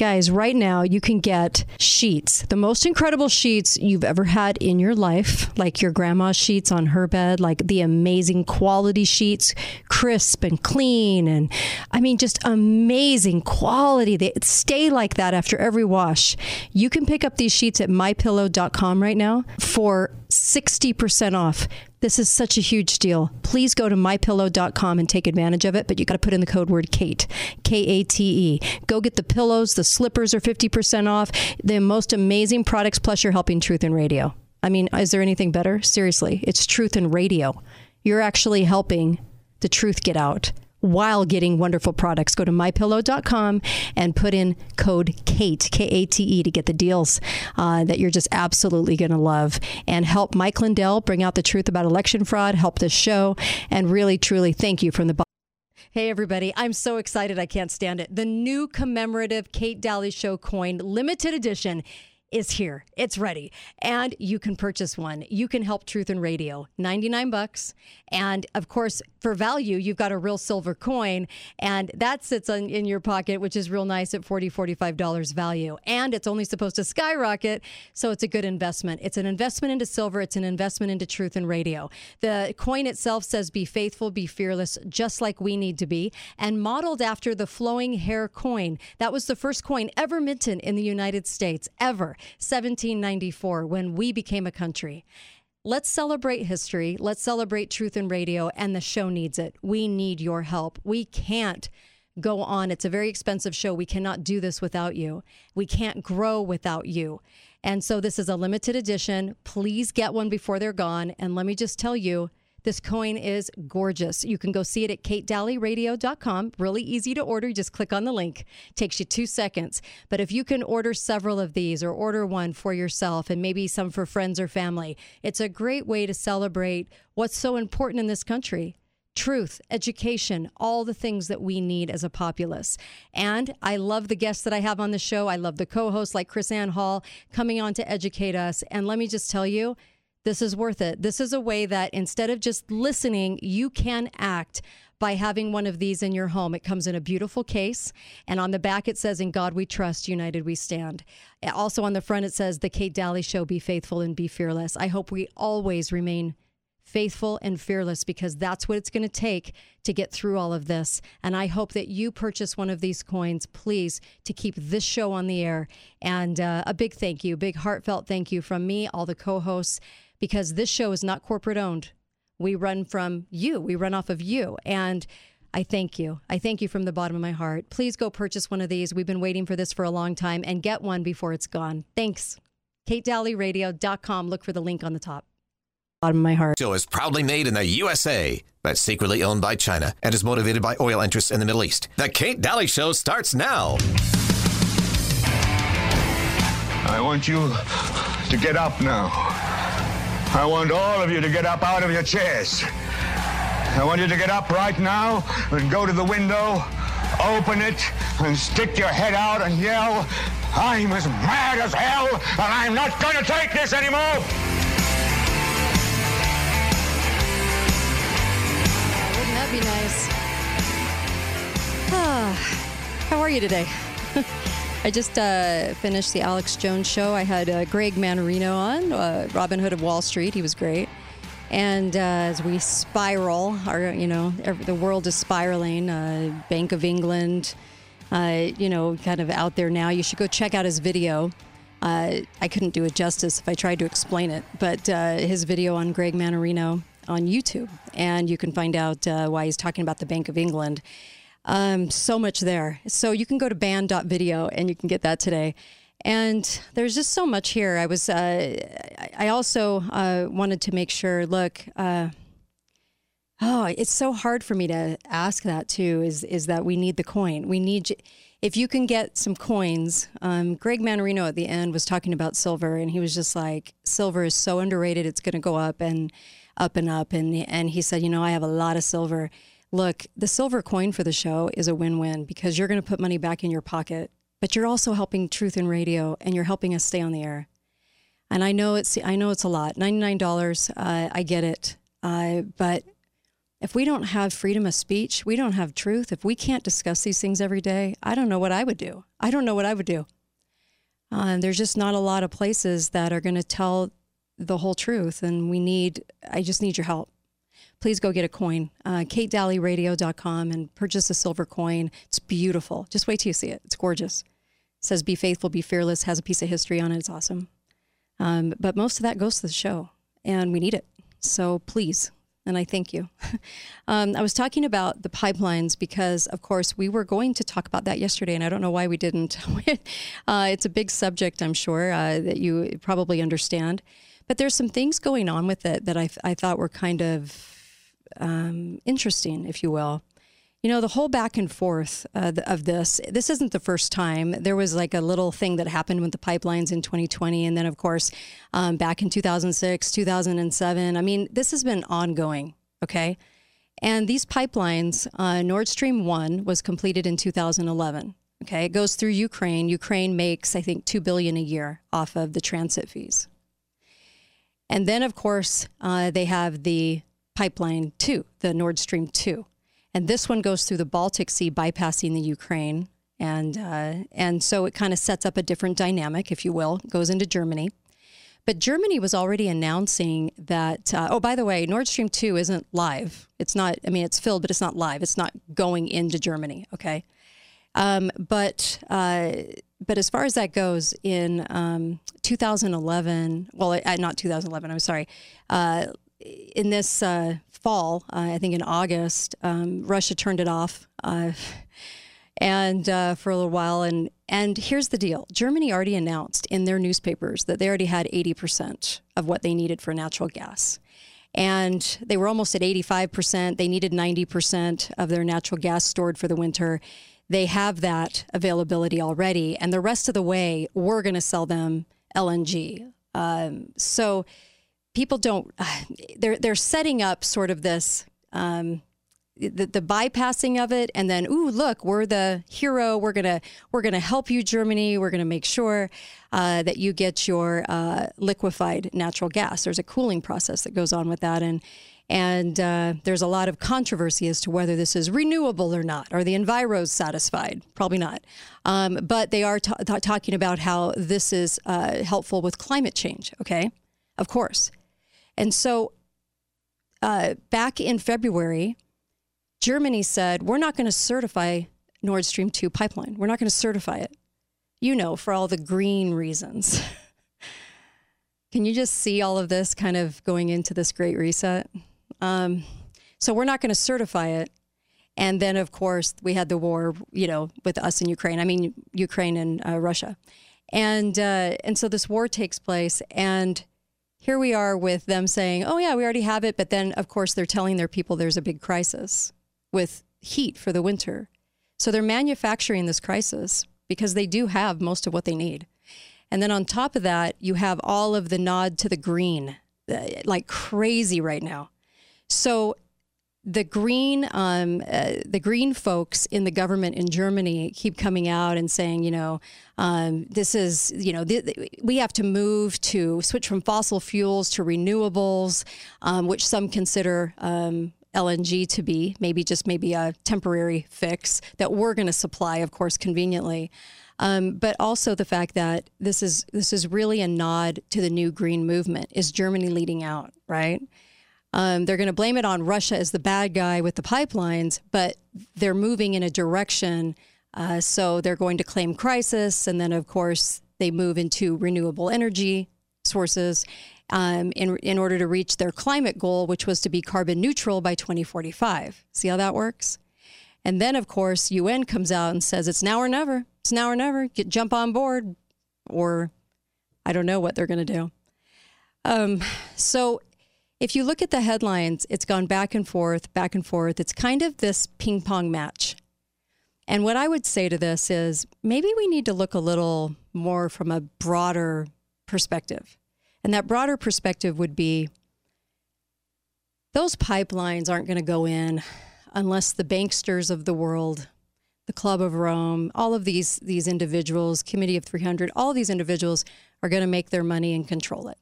Guys, right now you can get sheets, the most incredible sheets you've ever had in your life, like your grandma's sheets on her bed, like the amazing quality sheets, crisp and clean. And I mean, just amazing quality. They stay like that after every wash. You can pick up these sheets at mypillow.com right now for 60% off. This is such a huge deal. Please go to mypillow.com and take advantage of it, but you got to put in the code word Kate, K A T E. Go get the pillows, the slippers are 50% off. The most amazing products, plus you're helping Truth in Radio. I mean, is there anything better? Seriously, it's Truth in Radio. You're actually helping the truth get out while getting wonderful products. Go to mypillow.com and put in code KATE, K A T E, to get the deals uh, that you're just absolutely going to love and help Mike Lindell bring out the truth about election fraud, help this show, and really, truly thank you from the bottom. Hey, everybody. I'm so excited. I can't stand it. The new commemorative Kate Dalley Show coin, limited edition is here. It's ready. And you can purchase one. You can help Truth in Radio. 99 bucks. And of course, for value, you've got a real silver coin and that sits on, in your pocket, which is real nice at $40, $45 value. And it's only supposed to skyrocket. So it's a good investment. It's an investment into silver. It's an investment into Truth in Radio. The coin itself says, be faithful, be fearless, just like we need to be, and modeled after the flowing hair coin. That was the first coin ever minted in the United States, ever. 1794 when we became a country. Let's celebrate history. Let's celebrate truth in radio, and the show needs it. We need your help. We can't go on. It's a very expensive show. We cannot do this without you. We can't grow without you. And so this is a limited edition. Please get one before they're gone. And let me just tell you, this coin is gorgeous. You can go see it at katedalleyradio.com. Really easy to order. Just click on the link. Takes you two seconds. But if you can order several of these or order one for yourself and maybe some for friends or family, it's a great way to celebrate what's so important in this country truth, education, all the things that we need as a populace. And I love the guests that I have on the show. I love the co hosts like KrisAnne Hall coming on to educate us. And let me just tell you, this is worth it. This is a way that instead of just listening, you can act by having one of these in your home. It comes in a beautiful case, and on the back it says, In God we trust, united we stand. Also on the front it says, The Kate Dalley Show, be faithful and be fearless. I hope we always remain faithful and fearless because that's what it's going to take to get through all of this. And I hope that you purchase one of these coins, please, to keep this show on the air. And uh, a big thank you, big heartfelt thank you from me, all the co hosts because this show is not corporate owned. We run from you, we run off of you. And I thank you. I thank you from the bottom of my heart. Please go purchase one of these. We've been waiting for this for a long time and get one before it's gone. Thanks. KateDalleyRadio.com. Look for the link on the top. Bottom of my heart. Show is proudly made in the USA, but secretly owned by China and is motivated by oil interests in the Middle East. The Kate Dalley Show starts now. I want you to get up now. I want all of you to get up out of your chairs. I want you to get up right now and go to the window, open it, and stick your head out and yell, I'm as mad as hell, and I'm not going to take this anymore. Wouldn't that be nice? Ah, how are you today? I just uh, finished the Alex Jones show. I had uh, Greg Mannarino on, uh, Robin Hood of Wall Street. He was great. And uh, as we spiral, our you know the world is spiraling. Uh, Bank of England, uh, you know, kind of out there now. You should go check out his video. I couldn't do it justice if I tried to explain it, but his video on Greg Mannarino on YouTube, and you can find out why he's talking about the Bank of England. Um, so much there. So you can go to banned.video and you can get that today. And there's just so much here. I was, uh, I also uh, wanted to make sure, look, uh, oh, it's so hard for me to ask that too, is, is that we need the coin. We need, if you can get some coins, um, Greg Mannarino at the end was talking about silver and he was just like, silver is so underrated. It's going to go up and up and up. And, and he said, you know, I have a lot of silver look, the silver coin for the show is a win win because you're going to put money back in your pocket, but you're also helping Truth in Radio and you're helping us stay on the air. And I know it's I know it's a lot, ninety nine dollars. Uh, I get it, uh, but if we don't have freedom of speech, we don't have truth. If we can't discuss these things every day, I don't know what I would do. I don't know what I would do. Uh, there's just not a lot of places that are going to tell the whole truth, and we need. I just need your help. Please go get a coin, uh, katedalleyradio.com, and purchase a silver coin. It's beautiful. Just wait till you see it. It's gorgeous. It says "Be faithful, be fearless." Has a piece of history on it. It's awesome. Um, but most of that goes to the show, and we need it. So please and I thank you. um, I was talking about the pipelines because, of course, we were going to talk about that yesterday, and I don't know why we didn't. uh, it's a big subject, I'm sure, uh, that you probably understand. But there's some things going on with it that I, I thought were kind of um, interesting, if you will. You know, the whole back and forth uh, of this, this isn't the first time. There was like a little thing that happened with the pipelines in 2020. And then, of course, um, back in 2006, 2007. I mean, this has been ongoing, okay? And these pipelines, uh, Nord Stream 1 was completed in 2011. Okay, it goes through Ukraine. Ukraine makes, I think, two billion a year off of the transit fees. And then, of course, uh, they have the pipeline two, the Nord Stream 2. And this one goes through the Baltic Sea, bypassing the Ukraine. And, uh, and so it kind of sets up a different dynamic, if you will, goes into Germany. But Germany was already announcing that, uh, oh, by the way, Nord Stream 2 isn't live. It's not, I mean, it's filled, but it's not live. It's not going into Germany, okay? Um, but, uh, but as far as that goes, in um, 2011, well, uh, not 2011, I'm sorry, uh, in this uh, fall, uh, I think in August, um, Russia turned it off, uh, and for a little while. And and here's the deal: Germany already announced in their newspapers that they already had 80 percent of what they needed for natural gas. And they were almost at 85%. They needed 90% of their natural gas stored for the winter. They have that availability already. And the rest of the way, we're going to sell them LNG. Um, so people don't they're they're setting up sort of this um, the, the bypassing of it and then ooh look we're the hero we're gonna we're gonna help you germany we're gonna make sure uh, that you get your uh, liquefied natural gas there's a cooling process that goes on with that and and uh, there's a lot of controversy as to whether this is renewable or not. Are the enviros satisfied? Probably not. Um, but they are t- t- talking about how this is uh, helpful with climate change. Okay, of course. And so uh, back in February, Germany said, we're not going to certify Nord Stream 2 pipeline. We're not going to certify it. You know, for all the green reasons. Can you just see all of this kind of going into this great reset? Um, so we're not going to certify it. And then, of course, we had the war, you know, with us and Ukraine. I mean, Ukraine and uh, Russia, and uh, and so this war takes place, and here we are with them saying, oh, yeah, we already have it. But then, of course, they're telling their people there's a big crisis with heat for the winter. So they're manufacturing this crisis because they do have most of what they need. And then on top of that, you have all of the nod to the green, uh, like crazy right now. So the green um, uh, the green folks in the government in Germany keep coming out and saying, you know, um, this is, you know, th- th- we have to move to switch from fossil fuels to renewables, um, which some consider um, LNG to be maybe just maybe a temporary fix that we're going to supply, of course, conveniently. Um, but also the fact that this is this is really a nod to the new green movement. Is Germany leading out, right? Um, they're going to blame it on Russia as the bad guy with the pipelines, but they're moving in a direction. Uh, so they're going to claim crisis. And then, of course, they move into renewable energy sources um, in, in order to reach their climate goal, which was to be carbon neutral by 2045. See how that works? And then, of course, UN comes out and says it's now or never. It's now or never. Get jump on board, or I don't know what they're going to do. Um, so if you look at the headlines, it's gone back and forth, back and forth. It's kind of this ping pong match. And what I would say to this is maybe we need to look a little more from a broader perspective. And that broader perspective would be those pipelines aren't going to go in unless the banksters of the world, the Club of Rome, all of these, these individuals, Committee of 300, all of these individuals are going to make their money and control it.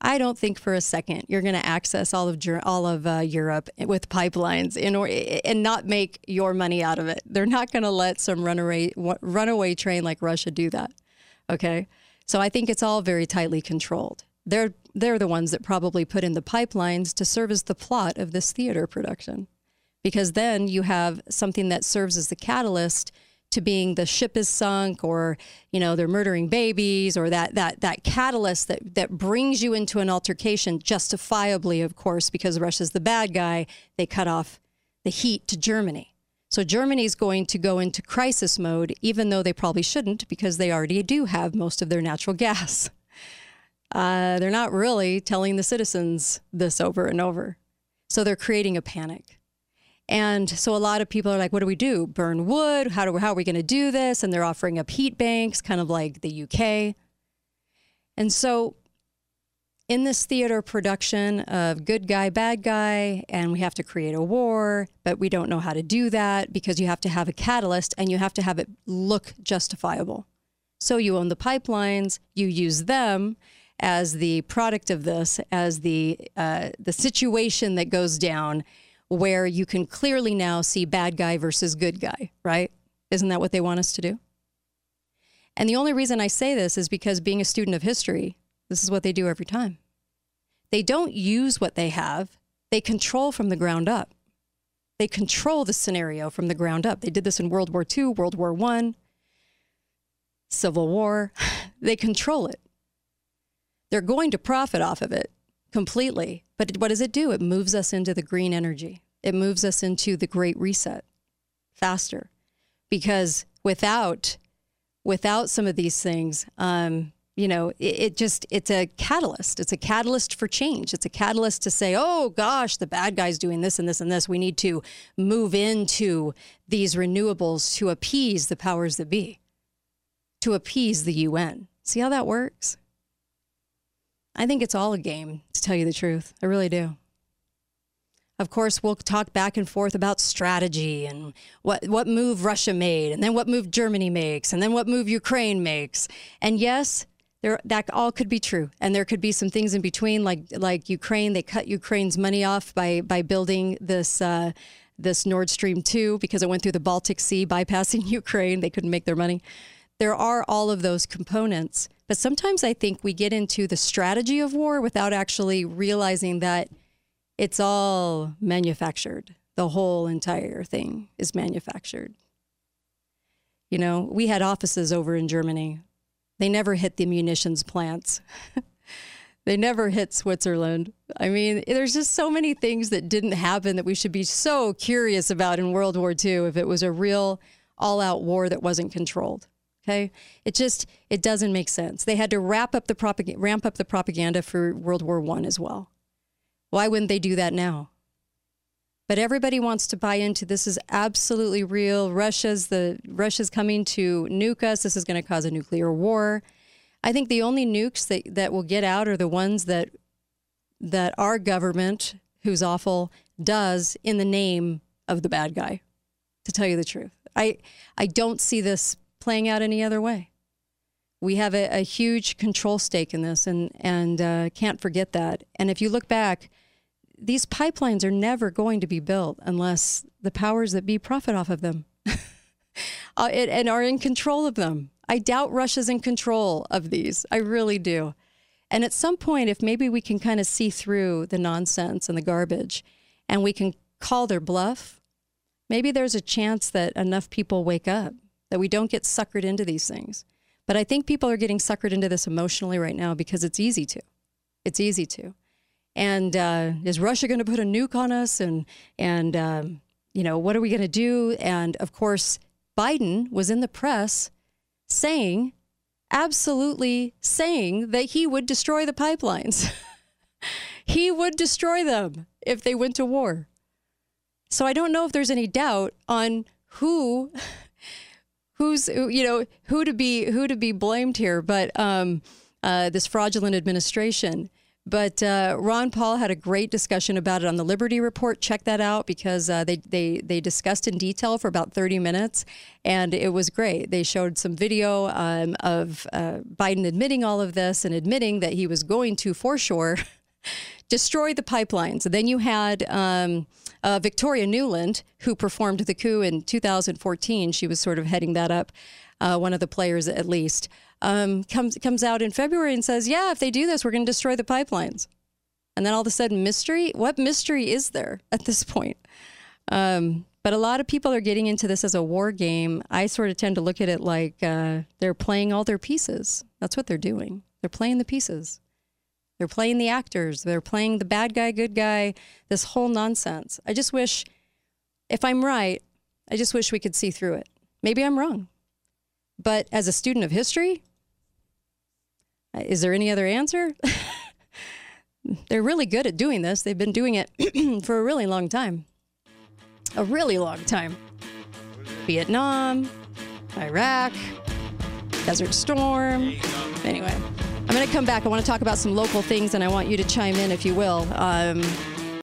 I don't think for a second you're going to access all of all of uh, Europe with pipelines in or and not make your money out of it. They're not going to let some runaway runaway train like Russia do that. Okay, so I think it's all very tightly controlled. They're they're the ones that probably put in the pipelines to serve as the plot of this theater production, because then you have something that serves as the catalyst to being the ship is sunk or you know they're murdering babies or that that that catalyst that that brings you into an altercation justifiably of course because Russia's the bad guy they cut off the heat to Germany. So Germany's going to go into crisis mode even though they probably shouldn't because they already do have most of their natural gas. Uh, they're not really telling the citizens this over and over. So they're creating a panic and so a lot of people are like, what do we do? Burn wood? How, do, how are we going to do this? And they're offering up heat banks, kind of like the UK. And so in this theater production of good guy, bad guy, and we have to create a war, but we don't know how to do that because you have to have a catalyst and you have to have it look justifiable. So you own the pipelines, you use them as the product of this, as the uh, the situation that goes down where you can clearly now see bad guy versus good guy, right? Isn't that what they want us to do? And the only reason I say this is because being a student of history, this is what they do every time. They don't use what they have, they control from the ground up. They control the scenario from the ground up. They did this in World War II, World War I, Civil War. They control it. They're going to profit off of it completely. But what does it do? It moves us into the green energy. It moves us into the great reset faster. Because without without some of these things, um, you know, it, it, just it's a catalyst. It's a catalyst for change. It's a catalyst to say, oh gosh, the bad guy's doing this and this and this. We need to move into these renewables to appease the powers that be, to appease the UN. See how that works? I think it's all a game, to tell you the truth. I really do. Of course, we'll talk back and forth about strategy and what, what move Russia made, and then what move Germany makes, and then what move Ukraine makes. And yes, there, that all could be true. And there could be some things in between, like like Ukraine. They cut Ukraine's money off by by building this uh, this Nord Stream two because it went through the Baltic Sea, bypassing Ukraine. They couldn't make their money. There are all of those components. But sometimes I think we get into the strategy of war without actually realizing that it's all manufactured. The whole entire thing is manufactured. You know, we had offices over in Germany. They never hit the munitions plants. they never hit Switzerland. I mean, there's just so many things that didn't happen that we should be so curious about in World War II if it was a real all out war that wasn't controlled. Okay, it just it doesn't make sense. They had to wrap up the propag- ramp up the propaganda for World War One as well. Why wouldn't they do that now? But everybody wants to buy into this is absolutely real. Russia's the Russia's coming to nuke us. This is going to cause a nuclear war. I think the only nukes that, that will get out are the ones that that our government, who's awful, does in the name of the bad guy. To tell you the truth, I I don't see this playing out any other way. We have a, a huge control stake in this, and and uh, can't forget that. And if you look back, these pipelines are never going to be built unless the powers that be profit off of them, uh, it, and are in control of them. I doubt Russia's in control of these. I really do. And at some point, if maybe we can kind of see through the nonsense and the garbage, and we can call their bluff, maybe there's a chance that enough people wake up that we don't get suckered into these things. But I think people are getting suckered into this emotionally right now because it's easy to. It's easy to. And uh, is Russia going to put a nuke on us? And and um, you know what are we going to do? And of course, Biden was in the press saying, absolutely saying that he would destroy the pipelines. he would destroy them if they went to war. So I don't know if there's any doubt on who who's you know who to be who to be blamed here, but um, uh, this fraudulent administration. But uh, Ron Paul had a great discussion about it on the Liberty Report. Check that out because uh, they, they, they discussed in detail for about 30 minutes, and it was great. They showed some video um, of uh, Biden admitting all of this and admitting that he was going to, for sure, destroy the pipelines. Then you had um, uh, Victoria Nuland, who performed the coup in 2014. She was sort of heading that up, uh, one of the players at least um, comes comes out in February and says, "Yeah, if they do this, we're going to destroy the pipelines." And then all of a sudden, mystery. What mystery is there at this point? Um, but a lot of people are getting into this as a war game. I sort of tend to look at it like uh, they're playing all their pieces. That's what they're doing. They're playing the pieces. They're playing the actors. They're playing the bad guy, good guy. This whole nonsense. I just wish, if I'm right, I just wish we could see through it. Maybe I'm wrong. But as a student of history, is there any other answer? They're really good at doing this. They've been doing it for a really long time. A really long time. Vietnam, Iraq, Desert Storm. Anyway, I'm going to come back. I want to talk about some local things and I want you to chime in if you will. Um,